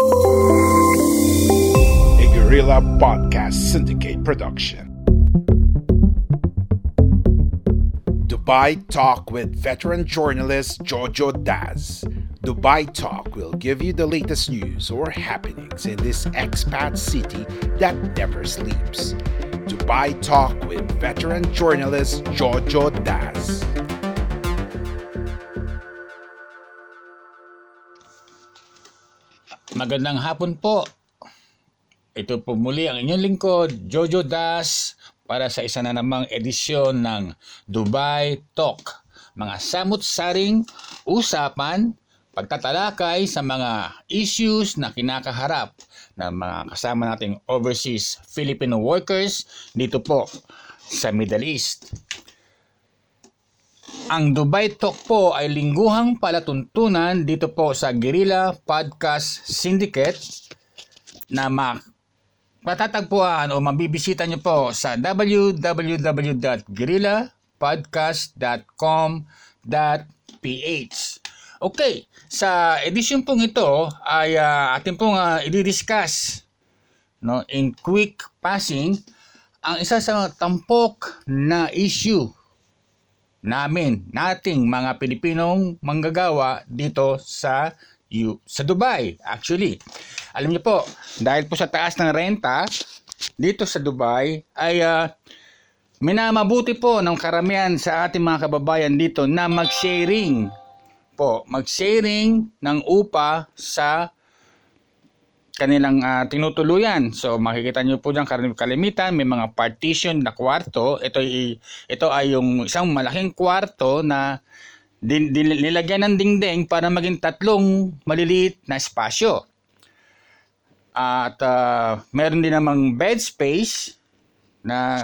A Guerrilla Podcast Syndicate production. Dubai Talk with veteran journalist Jojo Daz. Dubai Talk will give you the latest news or happenings in this expat city that never sleeps. Dubai Talk with veteran journalist Jojo Daz. Magandang hapon po. Ito po muli ang inyong lingkod, Jojo Das, para sa isa na namang edisyon ng Dubai Talk. Mga samut-saring usapan, pagtatalakay sa mga issues na kinakaharap ng mga kasama nating overseas Filipino workers dito po sa Middle East. Ang Dubai Talk po ay lingguhang palatuntunan dito po sa Guerrilla Podcast Syndicate na ma matatagpuan o mabibisita nyo po sa www.guerrillapodcast.com.ph Okay, sa edisyon pong ito ay uh, atin pong uh, i-discuss no, in quick passing ang isa sa tampok na issue namin, nating mga Pilipinong manggagawa dito sa U, sa Dubai actually. Alam niyo po, dahil po sa taas ng renta dito sa Dubai ay uh, minamabuti po ng karamihan sa ating mga kababayan dito na mag-sharing po, mag-sharing ng upa sa kanilang uh, tinutuluyan. So makikita niyo po diyan kalimitan may mga partition na kwarto. Ito ay ito ay yung isang malaking kwarto na din, din, nilagyan ng dingding para maging tatlong maliliit na espasyo. At uh, meron din namang bed space na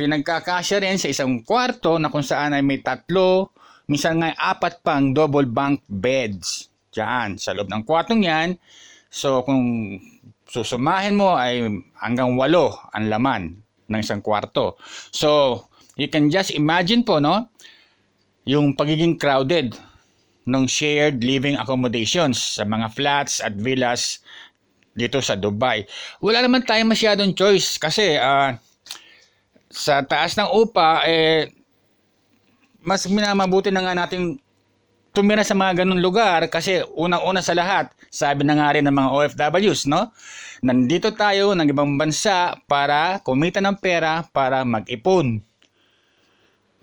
pinagkakasya rin sa isang kwarto na kung saan ay may tatlo, minsan nga apat pang double bunk beds. Diyan, sa loob ng kwartong yan, So kung susumahin mo ay hanggang walo ang laman ng isang kwarto. So you can just imagine po no yung pagiging crowded ng shared living accommodations sa mga flats at villas dito sa Dubai. Wala naman tayong masyadong choice kasi uh, sa taas ng upa eh mas minamabuti na nga nating tumira sa mga ganun lugar kasi unang-una sa lahat, sabi na nga rin ng mga OFWs, no? Nandito tayo ng ibang bansa para kumita ng pera para mag-ipon.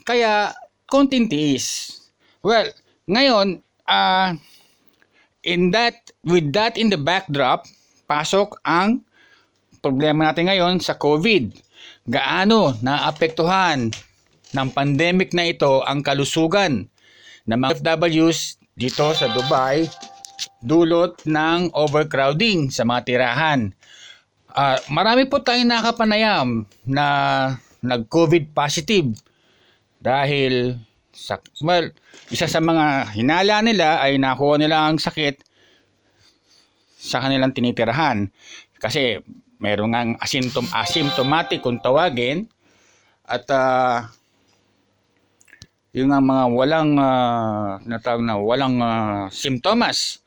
Kaya, konting tiis. Well, ngayon, uh, in that, with that in the backdrop, pasok ang problema natin ngayon sa COVID. Gaano naapektuhan ng pandemic na ito ang kalusugan ng mga FWs dito sa Dubai dulot ng overcrowding sa mga tirahan. Uh, marami po tayong nakapanayam na nag-COVID positive dahil sa, well, isa sa mga hinala nila ay nakuha nila ang sakit sa kanilang tinitirahan. Kasi meron ngang asymptom asymptomatic kung tawagin at uh, yung mga walang uh, natawag na walang uh, simptomas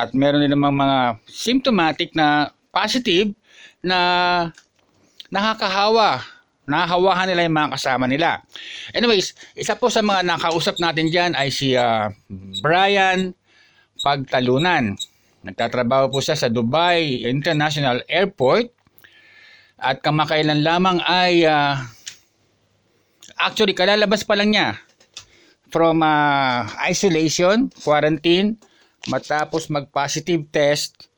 at meron din namang mga symptomatic na positive na nakakahawa nakahawahan nila yung mga kasama nila. Anyways, isa po sa mga nakausap natin dyan ay si uh, Brian Pagtalunan. Nagtatrabaho po siya sa Dubai International Airport at kamakailan lamang ay uh, actually kalalabas pa lang niya from uh, isolation, quarantine, matapos mag-positive test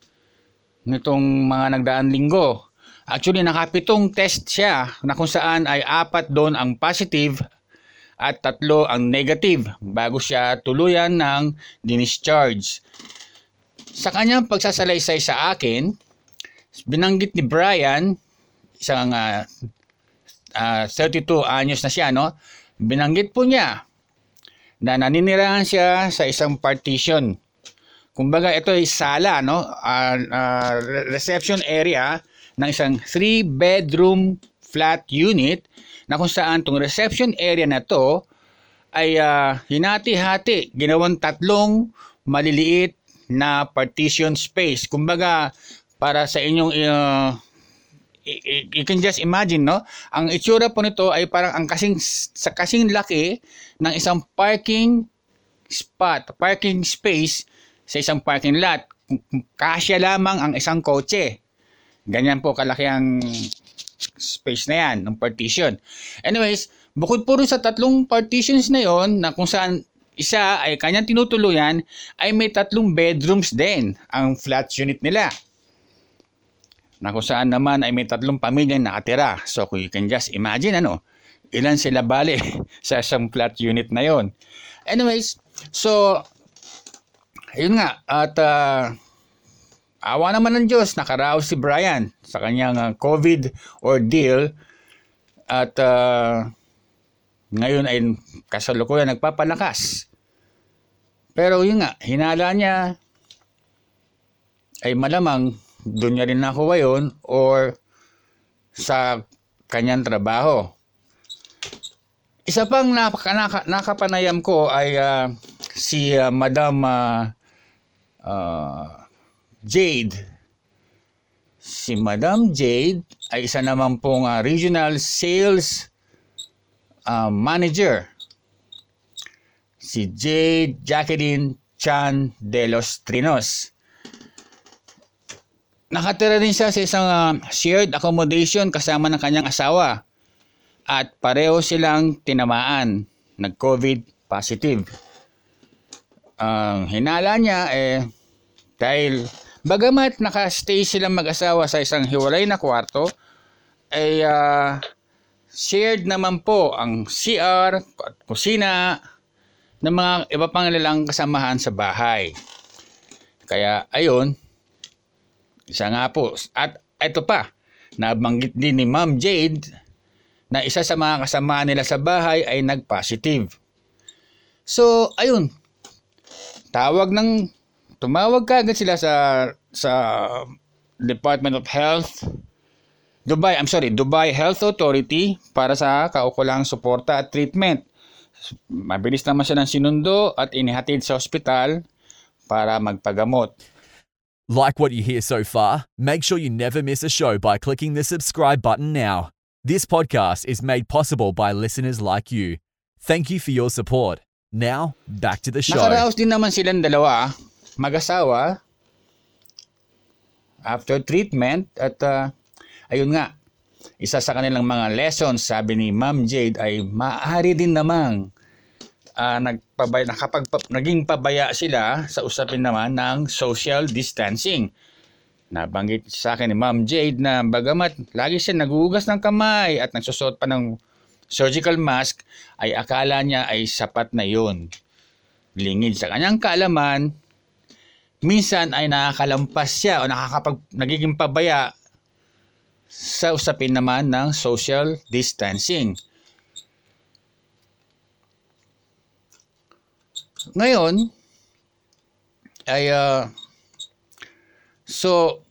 nitong mga nagdaan linggo. Actually, nakapitong test siya na kung saan ay apat doon ang positive at tatlo ang negative bago siya tuluyan ng dinischarge. sa kanyang pagsasalaysay sa akin, binanggit ni Brian, isang uh, uh, 32 anyos na siya, no? Binanggit po niya na naninirahan siya sa isang partition. Kumbaga ito ay sala, no? Uh, uh, reception area ng isang 3 bedroom flat unit na kung saan tong reception area na to ay uh, hinati-hati, ginawang tatlong maliliit na partition space. Kumbaga, para sa inyong uh, you can just imagine, no? Ang itsura po nito ay parang ang kasing sa kasing laki ng isang parking spot, parking space sa isang parking lot. Kasya lamang ang isang kotse. Ganyan po kalaki ang space na yan, ng partition. Anyways, bukod po rin sa tatlong partitions na yon na kung saan isa ay kanyang tinutuluyan ay may tatlong bedrooms din ang flat unit nila. Na kung saan naman ay may tatlong pamilya nakatira. So you can just imagine ano, ilan sila bali sa isang flat unit na yon. Anyways, so ayun nga at uh, awa naman ng Diyos nakaraos si Brian sa kanyang uh, COVID ordeal at uh, ngayon ay kasalukuyan nagpapalakas. Pero yun nga, hinala niya ay malamang doon niya rin nakuha yun or sa kanyang trabaho. Isa pang naka, naka, nakapanayam ko ay uh, si uh, Madam uh, uh, Jade. Si Madam Jade ay isa naman pong uh, regional sales uh, manager si Jade Jacqueline Chan de los Trinos. Nakatira din siya sa isang uh, shared accommodation kasama ng kanyang asawa at pareho silang tinamaan, nag-COVID positive. Ang hinala niya eh dahil bagamat nakastay silang mag-asawa sa isang hiwalay na kwarto, ay uh, shared naman po ang CR, kusina, ng mga iba pang nilang kasamahan sa bahay. Kaya ayun, isa nga po. At ito pa, nabanggit din ni Ma'am Jade na isa sa mga kasama nila sa bahay ay nag-positive. So, ayun, tawag ng, tumawag kagad sila sa, sa Department of Health Dubai, I'm sorry, Dubai Health Authority para sa kaukulang suporta at treatment. Mabilis naman siya ng sinundo at inihatid sa ospital para magpagamot. Like what you hear so far? Make sure you never miss a show by clicking the subscribe button now. This podcast is made possible by listeners like you. Thank you for your support. Now, back to the show. Nakaraos din naman silang dalawa, mag-asawa, after treatment at uh, Ayun nga, isa sa kanilang mga lessons, sabi ni Ma'am Jade, ay maaari din namang uh, nagpabaya, nakapag, naging pabaya sila sa usapin naman ng social distancing. Nabanggit sa akin ni Ma'am Jade na bagamat lagi siya nagugas ng kamay at nagsusot pa ng surgical mask, ay akala niya ay sapat na yun. Lingid sa kanyang kaalaman, minsan ay nakakalampas siya o nakakapag, nagiging pabaya sa usapin naman ng social distancing. Ngayon, ay uh, so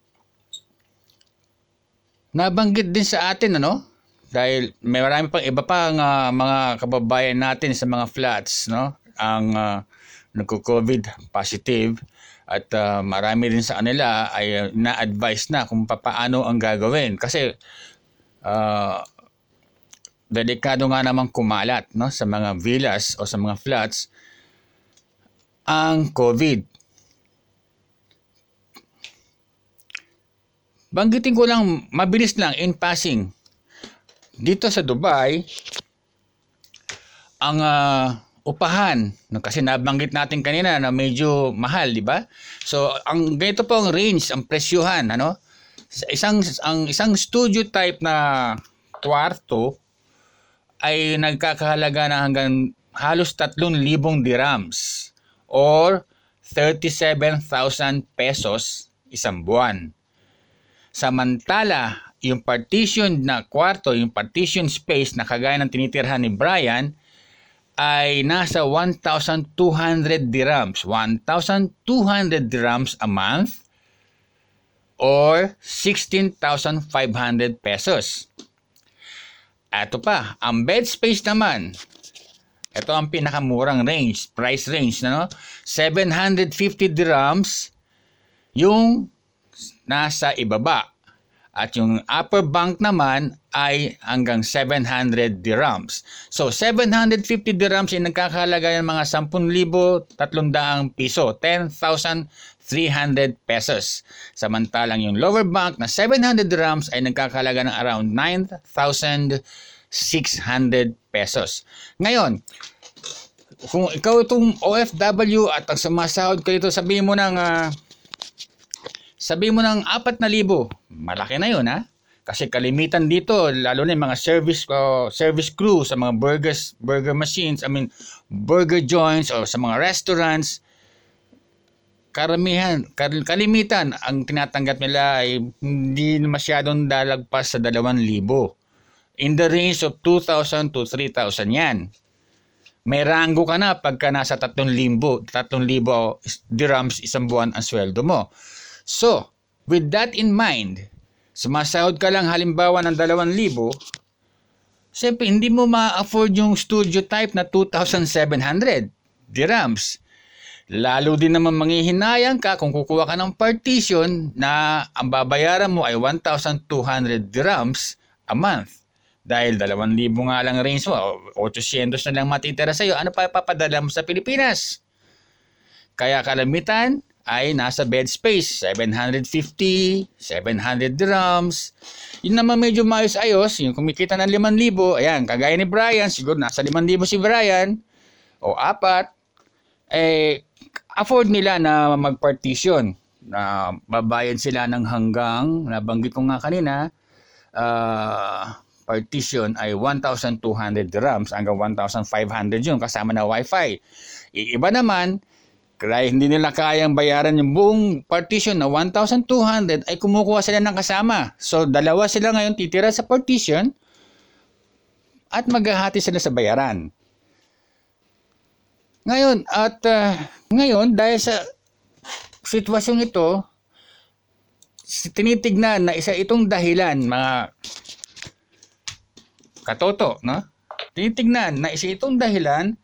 nabanggit din sa atin ano dahil may marami pang iba pang uh, mga kababayan natin sa mga flats no ang uh, nagko-COVID positive at uh, marami rin sa kanila ay na-advise na kung paano ang gagawin. Kasi uh, delikado nga naman kumalat no, sa mga villas o sa mga flats ang COVID. Banggitin ko lang, mabilis lang, in passing. Dito sa Dubai, ang uh, upahan. Kasi nabanggit natin kanina na medyo mahal, di ba? So, ang ganito po ang range, ang presyuhan, ano? Isang ang isang studio type na kwarto ay nagkakahalaga na hanggang halos 3,000 dirhams or 37,000 pesos isang buwan. Samantala, yung partition na kwarto, yung partition space na kagaya ng tinitirhan ni Brian, ay nasa 1,200 dirhams. 1,200 dirhams a month or 16,500 pesos. Ito pa, ang bed space naman, ito ang pinakamurang range, price range, no? 750 dirhams yung nasa ibaba. At yung upper bunk naman ay hanggang 700 dirhams. So 750 dirhams ay nagkakahalaga ng mga 10,300 piso, 10,300 pesos. Samantalang yung lower bunk na 700 dirhams ay nagkakahalaga ng around 9,600 pesos. Ngayon, kung ikaw itong OFW at ang sumasahod ka dito, sabihin mo ng uh, sabi mo ng 4,000, malaki na yun ha. Kasi kalimitan dito, lalo na yung mga service uh, service crew sa mga burgers, burger machines, I mean, burger joints o sa mga restaurants, karamihan, kalimitan, ang tinatanggap nila ay hindi masyadong dalagpas sa 2,000. In the range of 2,000 to 3,000 yan. May ranggo ka na pagka nasa 3,000, 3,000 dirhams isang buwan ang sweldo mo. So, with that in mind, sumasahod ka lang halimbawa ng 2,000, siyempre hindi mo ma-afford yung studio type na 2,700 dirhams. Lalo din naman manghihinayang ka kung kukuha ka ng partition na ang babayaran mo ay 1,200 dirhams a month. Dahil 2,000 nga lang range mo, 800 na lang matitira sa iyo, ano pa papadala mo sa Pilipinas? Kaya kalamitan, ay nasa bed space, 750, 700 dirhams. Yun naman medyo maayos ayos, yung kumikita ng 5,000, ayan, kagaya ni Brian, siguro nasa 5,000 si Brian, o apat, eh, afford nila na mag-partition, na babayad sila ng hanggang, nabanggit ko nga kanina, uh, partition ay 1,200 dirhams hanggang 1,500 yun kasama na wifi. Iba naman, kaya hindi nila kayang bayaran yung buong partition na 1,200 ay kumukuha sila ng kasama. So dalawa sila ngayon titira sa partition at maghahati sila sa bayaran. Ngayon, at uh, ngayon dahil sa sitwasyong ito, tinitignan na isa itong dahilan mga katoto, no? Tinitignan na isa itong dahilan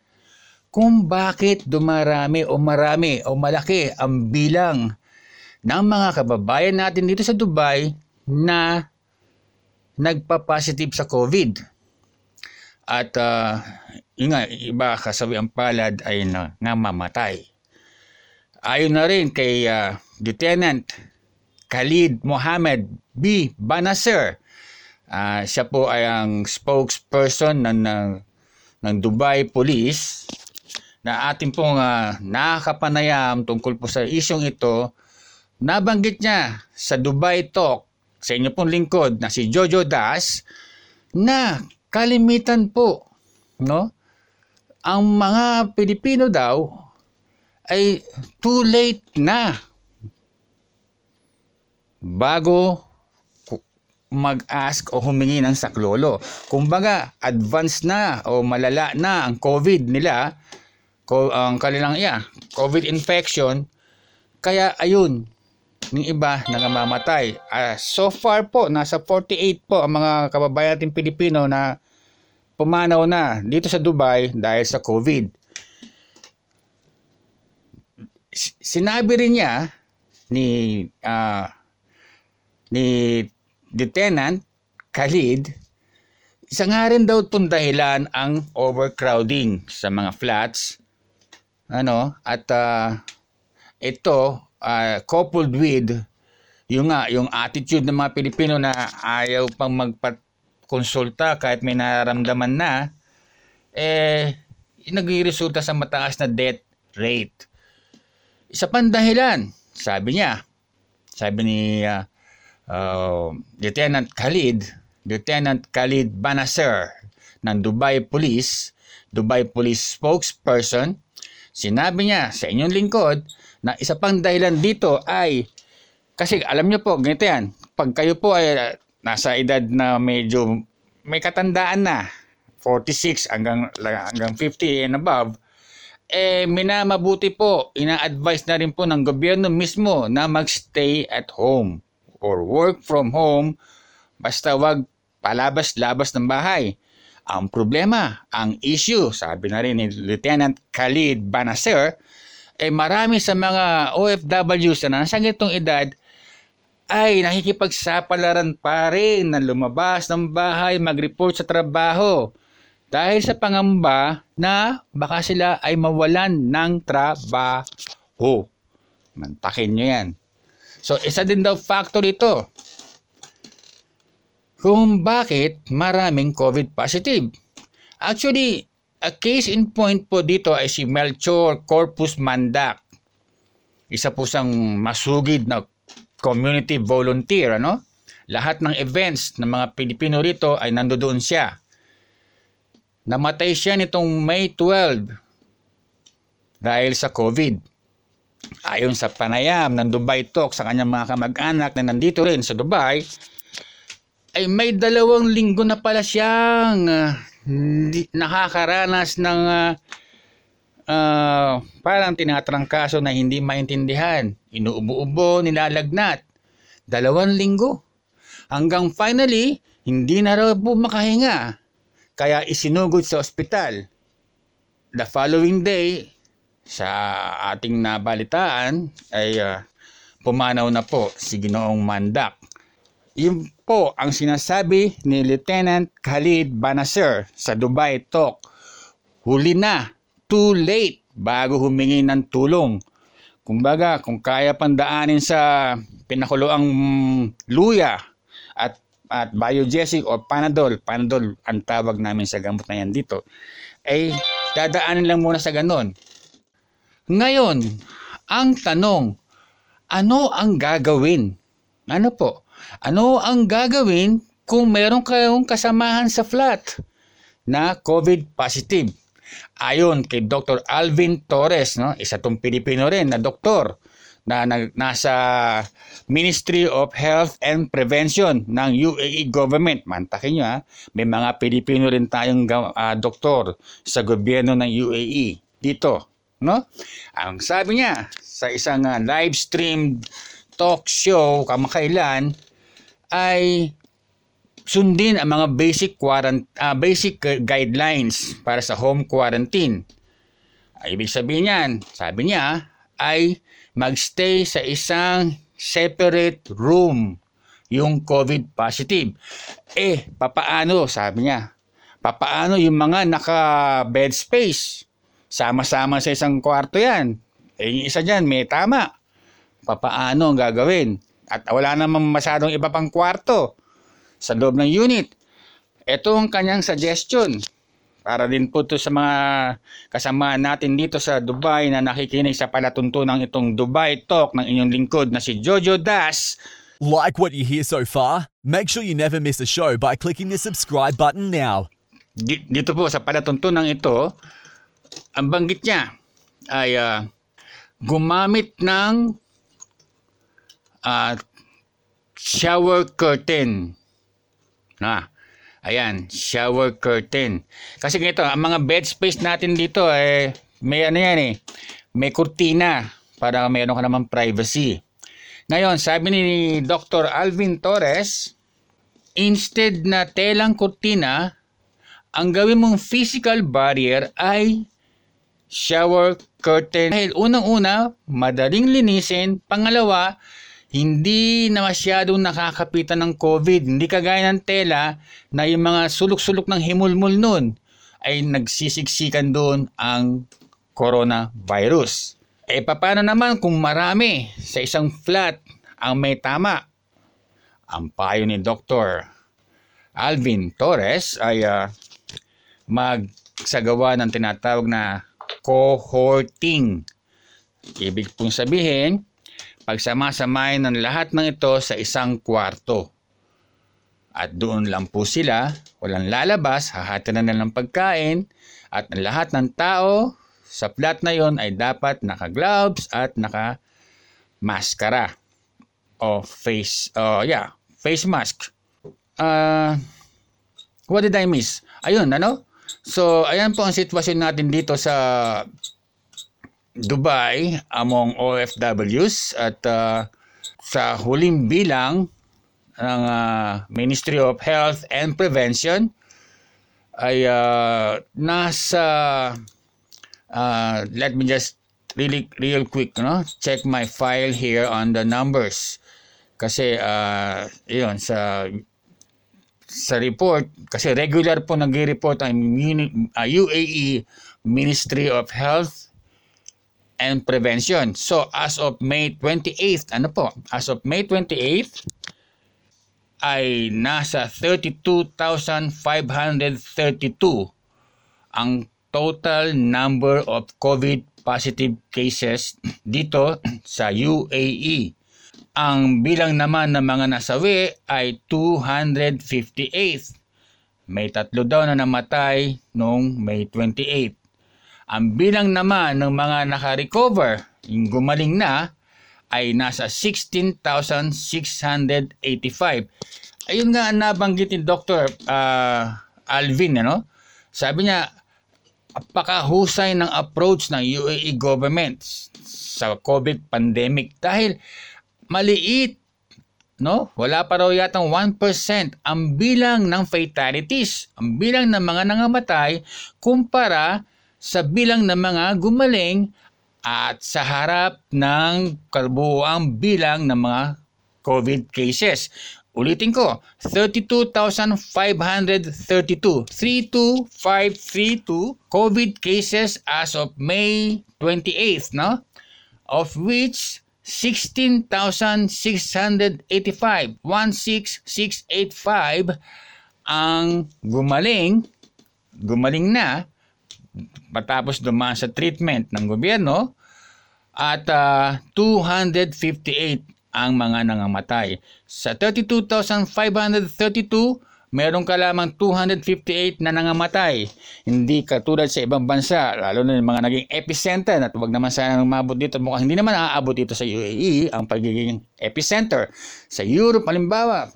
kung bakit dumarami o marami o malaki ang bilang ng mga kababayan natin dito sa Dubai na nagpa-positive sa COVID. At uh, yun nga, iba kasawi ang palad ay na, nga mamatay. Ayon na rin kay uh, Lieutenant Khalid Mohammed B. Banasir, uh, siya po ay ang spokesperson ng, ng, ng Dubai Police na ating pong uh, nakakapanayam tungkol po sa isyong ito, nabanggit niya sa Dubai Talk sa inyo pong lingkod na si Jojo Das na kalimitan po no ang mga Pilipino daw ay too late na bago mag-ask o humingi ng saklolo. Kumbaga, advance na o malala na ang COVID nila ang kanilang yeah, COVID infection. Kaya ayun, ng iba nangamamatay. Uh, so far po, nasa 48 po ang mga kababayan natin Pilipino na pumanaw na dito sa Dubai dahil sa COVID. Sinabi rin niya ni uh, ni Lieutenant Khalid isa nga rin daw itong dahilan ang overcrowding sa mga flats ano, at uh, ito, uh, coupled with yung nga, yung attitude ng mga Pilipino na ayaw pang magpakonsulta kahit may nararamdaman na, eh, nagre-resulta sa mataas na death rate. Isa pang dahilan, sabi niya, sabi ni uh, uh, Lieutenant Khalid, Lieutenant Khalid Banasser ng Dubai Police, Dubai Police spokesperson, Sinabi niya sa inyong lingkod na isa pang dahilan dito ay kasi alam niyo po, ganito yan. Pag kayo po ay uh, nasa edad na medyo may katandaan na, 46 hanggang, hanggang 50 and above, eh minamabuti po, ina-advise na rin po ng gobyerno mismo na magstay at home or work from home basta wag palabas-labas ng bahay. Ang problema, ang issue, sabi na rin ni Lieutenant Khalid Banasir, eh marami sa mga OFWs na nasa ganitong edad ay nakikipagsapalaran pa rin na lumabas ng bahay, mag-report sa trabaho dahil sa pangamba na baka sila ay mawalan ng trabaho. Mantakin nyo yan. So, isa din daw factor ito kung bakit maraming COVID positive. Actually, a case in point po dito ay si Melchor Corpus Mandak. Isa po siyang masugid na community volunteer, ano? Lahat ng events ng mga Pilipino rito ay nandoon siya. Namatay siya nitong May 12 dahil sa COVID. Ayon sa panayam ng Dubai Talk sa kanyang mga kamag-anak na nandito rin sa Dubai, ay may dalawang linggo na pala siyang uh, nakakaranas ng uh, uh, parang tinatrangkaso na hindi maintindihan. Inuubo-ubo, nilalagnat. Dalawang linggo. Hanggang finally, hindi na raw po makahinga. Kaya isinugod sa ospital. The following day, sa ating nabalitaan, ay uh, pumanaw na po si Ginoong Mandak. Yun po ang sinasabi ni Lieutenant Khalid Banasir sa Dubai Talk. Huli na too late bago humingi ng tulong. Kumbaga, kung kaya pandaanin sa pinakuloang luya at at biogesic o panadol, panadol ang tawag namin sa gamot na yan dito, ay dadaanin lang muna sa ganon. Ngayon, ang tanong, ano ang gagawin? Ano po? Ano ang gagawin kung meron kayong kasamahan sa flat na COVID positive? Ayon kay Dr. Alvin Torres, no, isa tong Pilipino rin na doktor na, na nasa Ministry of Health and Prevention ng UAE government. Mantakin nyo ha, may mga Pilipino rin tayong uh, doktor sa gobyerno ng UAE dito. No? Ang sabi niya sa isang uh, live stream talk show kamakailan ay sundin ang mga basic quarant uh, basic guidelines para sa home quarantine. Ay, ibig sabihin niyan, sabi niya, ay magstay sa isang separate room yung COVID positive. Eh, papaano, sabi niya, papaano yung mga naka-bed space? Sama-sama sa isang kwarto yan. Eh, yung isa dyan, may tama. Papaano ang gagawin? At wala namang masyadong iba pang kwarto sa loob ng unit. Ito ang kanyang suggestion para din po to sa mga kasama natin dito sa Dubai na nakikinig sa palatuntunan itong Dubai Talk ng inyong lingkod na si Jojo Das. Like what you hear so far? Make sure you never miss a show by clicking the subscribe button now. Dito po sa palatuntunan ito, ang banggit niya ay uh, gumamit ng uh, shower curtain na. Ayan, shower curtain. Kasi ganito, ang mga bed space natin dito eh may ano yan eh, may kurtina para mayroon ka naman privacy. Ngayon, sabi ni Dr. Alvin Torres, instead na telang kurtina, ang gawin mong physical barrier ay shower curtain. Dahil unang-una, madaling linisin. Pangalawa, hindi na masyadong nakakapitan ng COVID. Hindi kagaya ng tela na yung mga sulok-sulok ng himulmul nun ay nagsisiksikan doon ang coronavirus. Eh paano naman kung marami sa isang flat ang may tama? Ang payo ni Dr. Alvin Torres ay uh, magsagawa ng tinatawag na cohorting. Ibig pong sabihin, pagsama-samahin ng lahat ng ito sa isang kwarto. At doon lang po sila, walang lalabas, hahati na ng pagkain, at ang lahat ng tao sa flat na yon ay dapat naka-gloves at naka-maskara o face, uh, yeah, face mask. Uh, what did I miss? Ayun, ano? So, ayan po ang sitwasyon natin dito sa Dubai among OFWs at uh, sa huling bilang ng uh, Ministry of Health and Prevention ay uh, nasa uh, let me just really real quick no check my file here on the numbers. Kasi uh, yun sa sa report kasi regular po nagre-report ang uh, UAE Ministry of Health and Prevention. So as of May 28th, ano po? As of May 28th ay nasa 32,532 ang total number of COVID positive cases dito sa UAE. Ang bilang naman ng mga nasawi ay 258. May tatlo daw na namatay noong May 28. Ang bilang naman ng mga naka-recover, yung gumaling na, ay nasa 16,685. Ayun nga ang nabanggit ni Dr. Uh, Alvin, ano? Sabi niya, apakahusay ng approach ng UAE government sa COVID pandemic dahil maliit no? Wala pa raw yatang 1% ang bilang ng fatalities, ang bilang ng mga nangamatay kumpara sa bilang ng mga gumaling at sa harap ng kabuuang bilang ng mga COVID cases. Ulitin ko, 32,532, 32532 COVID cases as of May 28th, no? Of which 16,685, 16,685 ang gumaling, gumaling na matapos dumaan sa treatment ng gobyerno at uh, ah, 258 ang mga nangamatay. Sa 32,532, meron ka lamang 258 na nangamatay. Hindi katulad sa ibang bansa, lalo na yung mga naging epicenter na wag naman sana umabot dito. Mukhang hindi naman aabot dito sa UAE ang pagiging epicenter. Sa Europe, halimbawa,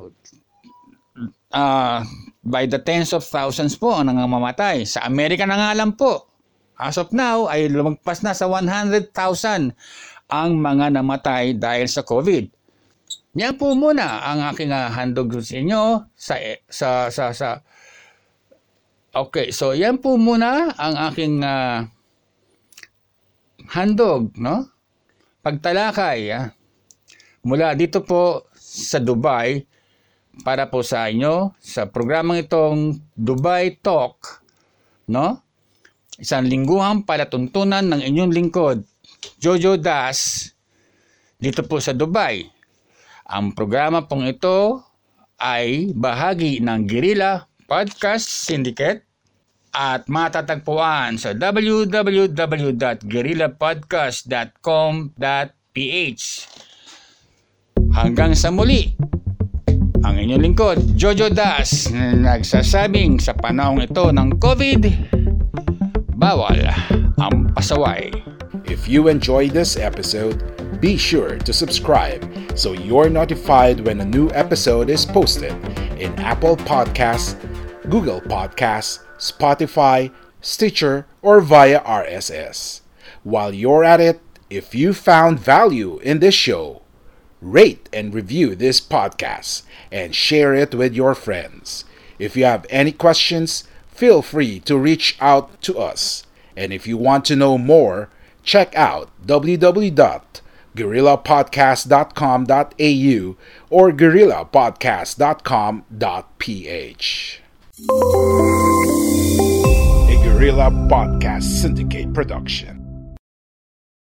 uh, by the tens of thousands po ang nangangamatay. Sa Amerika na nga lang po, as of now, ay lumagpas na sa 100,000 ang mga namatay dahil sa COVID. Yan po muna ang aking uh, handog sa inyo sa, sa, sa, sa Okay, so yan po muna ang aking uh, handog, no? Pagtalakay, ah, mula dito po sa Dubai para po sa inyo sa programang itong Dubai Talk, no? Isang lingguhang palatuntunan ng inyong lingkod, Jojo Das, dito po sa Dubai. Ang programa pong ito ay bahagi ng Guerrilla Podcast Syndicate at matatagpuan sa www.guerrillapodcast.com.ph Hanggang sa muli, ang inyong lingkod, Jojo Das, nagsasabing sa panahong ito ng COVID, bawal ang pasaway. If you enjoyed this episode, be sure to subscribe so you're notified when a new episode is posted in Apple Podcasts, Google Podcasts, Spotify, Stitcher, or via RSS. While you're at it, if you found value in this show, rate and review this podcast, and share it with your friends. If you have any questions, feel free to reach out to us. And if you want to know more, check out www.guerrillapodcast.com.au or guerrillapodcast.com.ph. A Guerrilla Podcast Syndicate production.